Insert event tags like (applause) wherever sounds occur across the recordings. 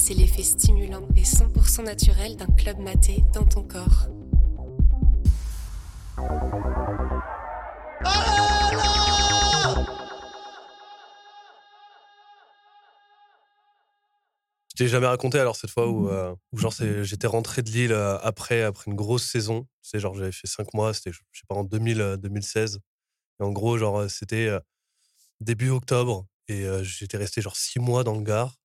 c'est l'effet stimulant et 100% naturel d'un club maté dans ton corps. Je t'ai jamais raconté alors cette fois où, euh, genre j'étais rentré de Lille euh, après après une grosse saison. Tu sais, genre j'avais fait cinq mois, c'était je sais pas en 2000, 2016. Et en gros genre c'était euh, début octobre et j'étais resté genre six mois dans le Gard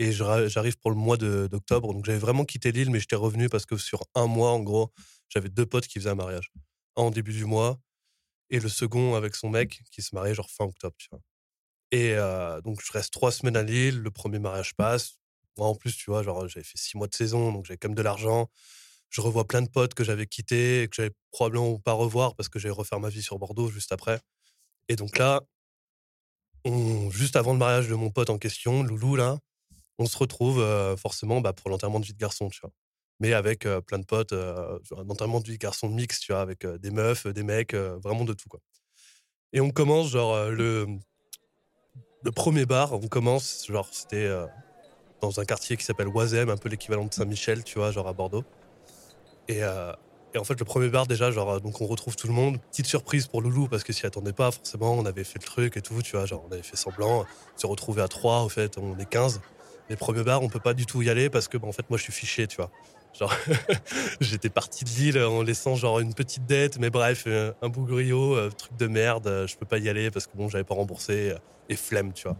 et j'arrive pour le mois d'octobre. Donc j'avais vraiment quitté Lille, mais j'étais revenu parce que sur un mois en gros j'avais deux potes qui faisaient un mariage. Un en début du mois et le second avec son mec qui se mariait genre fin octobre. Et donc je reste trois semaines à Lille, le premier mariage passe moi, en plus, tu vois, genre, j'avais fait six mois de saison, donc j'avais quand même de l'argent. Je revois plein de potes que j'avais quittés et que j'allais probablement pas revoir parce que j'allais refaire ma vie sur Bordeaux juste après. Et donc là, juste avant le mariage de mon pote en question, Loulou, là, on se retrouve forcément bah, pour l'enterrement de vie de garçon, tu vois. Mais avec plein de potes, un enterrement de vie de garçon mix, tu vois, avec des meufs, des mecs, vraiment de tout, quoi. Et on commence, genre, le, le premier bar, on commence, genre, c'était dans un quartier qui s'appelle Oisem, un peu l'équivalent de Saint-Michel, tu vois, genre à Bordeaux. Et, et, en fait, le premier bar, déjà, genre, donc on retrouve tout le monde. Petite surprise pour Loulou, parce que s'y attendait pas, forcément, on avait fait le truc et tout, tu vois, genre, on avait fait semblant. On s'est retrouvé à trois, au fait, on est 15. Les premiers bars, on peut pas du tout y aller parce que, bah, en fait, moi, je suis fiché, tu vois. Genre, (laughs) j'étais parti de Lille en laissant genre une petite dette, mais bref, euh, un bougriot, truc de merde, je peux pas y aller parce que bon, j'avais pas remboursé et flemme, tu vois.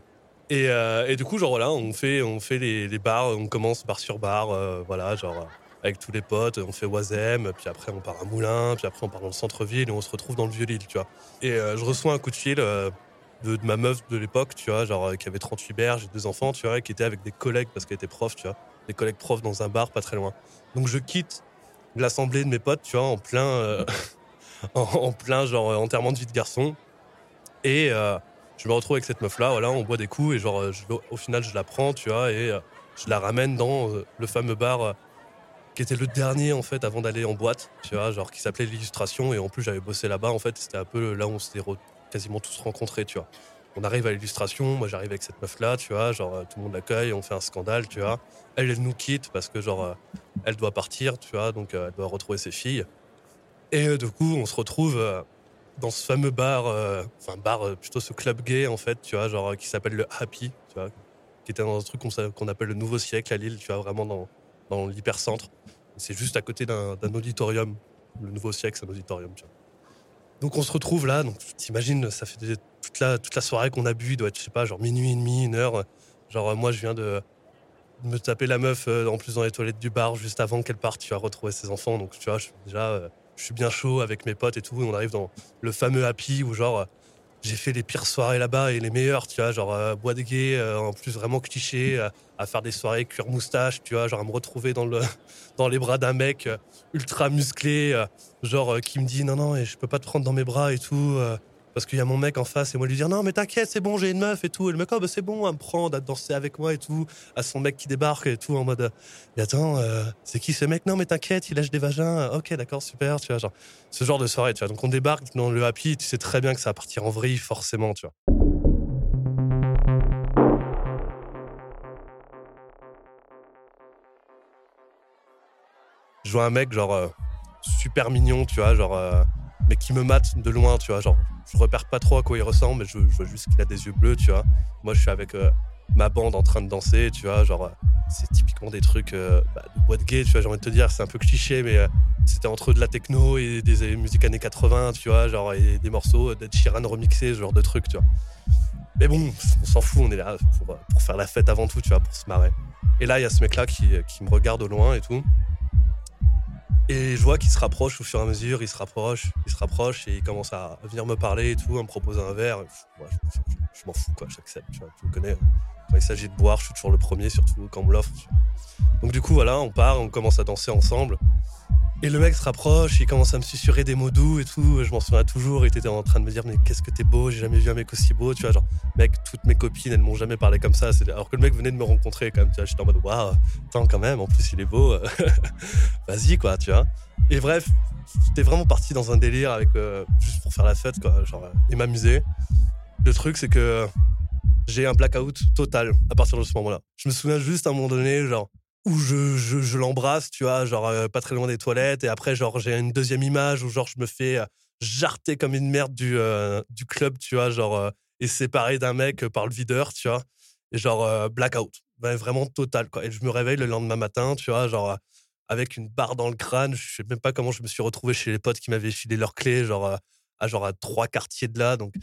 Euh, et, du coup, genre voilà, on fait, on fait les, bars, on commence bar sur bar, euh, voilà, genre avec tous les potes, on fait Oisem, puis après on part à Moulin, puis après on part dans le centre-ville et on se retrouve dans le Vieux-Lille, tu vois. Et euh, je reçois un coup de fil de, ma meuf de l'époque, tu vois, genre qui avait 38 berges, deux enfants, tu vois, qui était avec des collègues parce qu'elle était prof, tu vois, des collègues profs dans un bar pas très loin. Donc je quitte l'assemblée de mes potes, tu vois, en plein, (laughs) en, plein genre enterrement de vie de garçon. Et je me retrouve avec cette meuf là, voilà, on boit des coups et genre euh, au final je la prends, tu vois, et euh, je la ramène dans euh, le fameux bar qui était le dernier en fait avant d'aller en boîte, tu vois, genre qui s'appelait l'illustration et en plus j'avais bossé là-bas en fait, c'était un peu là où on s'était quasiment tous rencontrés, tu vois. On arrive à l'illustration, moi j'arrive avec cette meuf là, tu vois, genre tout le monde l'accueille, on fait un scandale, tu vois. Elle, elle nous quitte parce que genre elle doit partir, tu vois, donc elle doit retrouver ses filles. Et du coup, on se retrouve dans ce fameux bar, euh, enfin bar, euh, plutôt ce club gay en fait, tu vois, genre qui s'appelle le Happy, tu vois, qui était dans un truc qu'on appelle le Nouveau Siècle à Lille, tu vois, vraiment dans, dans l'hypercentre. C'est juste à côté d'un auditorium. Le Nouveau Siècle, c'est un auditorium, tu vois. Donc on se retrouve là, donc t'imagines, ça fait toute la, toute la soirée qu'on a bu, doit être, je sais pas, genre minuit et demi, une heure. Genre moi, je viens de me taper la meuf euh, en plus dans les toilettes du bar juste avant qu'elle parte, tu vas retrouver ses enfants. Donc tu vois, déjà je suis bien chaud avec mes potes et tout. on arrive dans le fameux Happy où genre j'ai fait les pires soirées là-bas et les meilleures, tu vois, genre euh, bois de gay, euh, en plus vraiment cliché, euh, à faire des soirées cuir moustache, tu vois, genre à me retrouver dans le (laughs) dans les bras d'un mec ultra musclé, genre qui me dit non non, et je peux pas te prendre dans mes bras et tout parce qu'il y a mon mec en face et moi lui dire non mais t'inquiète c'est bon j'ai une meuf et tout. Et le mec oh bah c'est bon à me prendre à danser avec moi et tout à son mec qui débarque et tout en mode mais attends euh, c'est qui ce mec? Non mais t'inquiète il lâche des vagins. Ok d'accord super tu vois genre ce genre de soirée tu vois. Donc on débarque dans le happy tu sais très bien que ça va partir en vrille forcément tu vois. Je vois un mec genre euh, super mignon tu vois genre euh, mais qui me mate de loin tu vois genre je repère pas trop à quoi il ressemble, mais je, vois juste qu'il a des yeux bleus, tu vois. Moi, je suis avec euh, ma bande en train de danser, tu vois, genre, euh, c'est typiquement des trucs euh, bah, de boîte gay, tu vois, j'ai envie de te dire, c'est un peu cliché, mais c'était entre de la techno et des musiques années 80, tu vois, genre, et des morceaux d'Ed Sheeran remixés, ce genre de trucs, tu vois. Mais bon, on s'en fout, on est là pour, pour, faire la fête avant tout, tu vois, pour se marrer. Et là, il y a ce mec-là qui, qui me regarde au loin et tout. Et je vois qu'il se rapproche au fur et à mesure, il se rapproche, il se rapproche et il commence à venir me parler et tout, à me proposer un verre. je, m'en fous, quoi, j'accepte, tu tu me connais. Quand il s'agit de boire, je suis toujours le premier, surtout quand on me l'offre. Donc du coup, voilà, on part, on commence à danser ensemble. Et le mec se rapproche, il commence à me susurrer des mots doux et tout. Je m'en souviens toujours. Il était en train de me dire Mais qu'est-ce que t'es beau, j'ai jamais vu un mec aussi beau. Tu vois, genre, mec, toutes mes copines, elles m'ont jamais parlé comme ça. Alors que le mec venait de me rencontrer quand même. Tu vois, j'étais en mode Waouh, attends, quand même, en plus, il est beau. (laughs) Vas-y, quoi, tu vois. Et bref, j'étais vraiment parti dans un délire avec, euh, juste pour faire la fête, quoi, genre, et m'amuser. Le truc, c'est que j'ai un blackout total à partir de ce moment-là. Je me souviens juste à un moment donné, genre, où je, je, l'embrasse, tu vois, genre euh, pas très loin des toilettes. Et après, genre, j'ai une deuxième image où genre je me fais euh, jarter comme une merde du, euh, du club, tu vois, genre, et séparé d'un mec par le videur, tu vois. Et genre, blackout. vraiment total, quoi. Et je me réveille le lendemain matin, tu vois, genre, avec une barre dans le crâne. Je sais même pas comment je me suis retrouvé chez les potes qui m'avaient filé leurs clés, genre, à, genre à trois quartiers de là. Donc,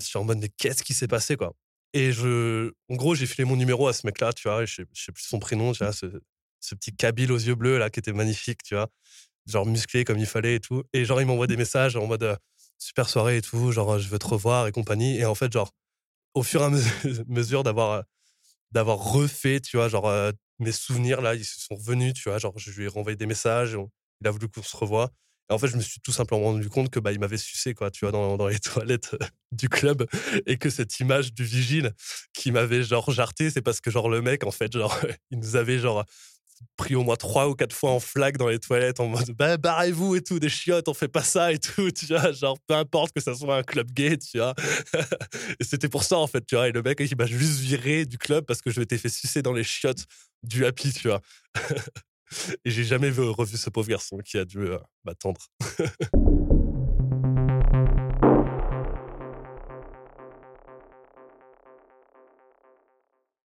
je suis en mode, mais qu'est-ce qui s'est passé, quoi? Et je, en gros, j'ai filé mon numéro à ce mec-là, tu vois, je sais, sais plus son prénom, tu vois, ce, petit Kabyle aux yeux bleus, là, qui était magnifique, tu vois, genre musclé comme il fallait et tout. Et genre, il m'envoie des messages en mode super soirée et tout, genre, je veux te revoir et compagnie. Et en fait, genre, au fur et à (laughs) mesure d'avoir, d'avoir refait, tu vois, genre, mes souvenirs, là, ils se sont revenus, tu vois, genre, je lui ai renvoyé des messages, il a voulu qu'on se revoie en fait, je me suis tout simplement rendu compte que bah, il m'avait sucé, quoi, tu vois, dans, les (laughs) toilettes euh, du club. Et que cette image du vigile qui m'avait, genre, jarté, c'est parce que, genre, le mec, en fait, genre, (laughs) il nous avait, genre, pris au moins trois ou quatre fois en flag dans les toilettes en mode bah, barrez-vous et tout, des chiottes, on fait pas ça et tout, (laughs) tu vois, genre peu importe que ça soit un club gay, tu vois. et c'était pour ça en fait, tu vois, et le mec il m'a juste viré du club parce que je m'étais fait sucer dans les chiottes du happy, tu vois. Et j'ai jamais vu, revu ce pauvre garçon qui a dû euh, m'attendre. (laughs)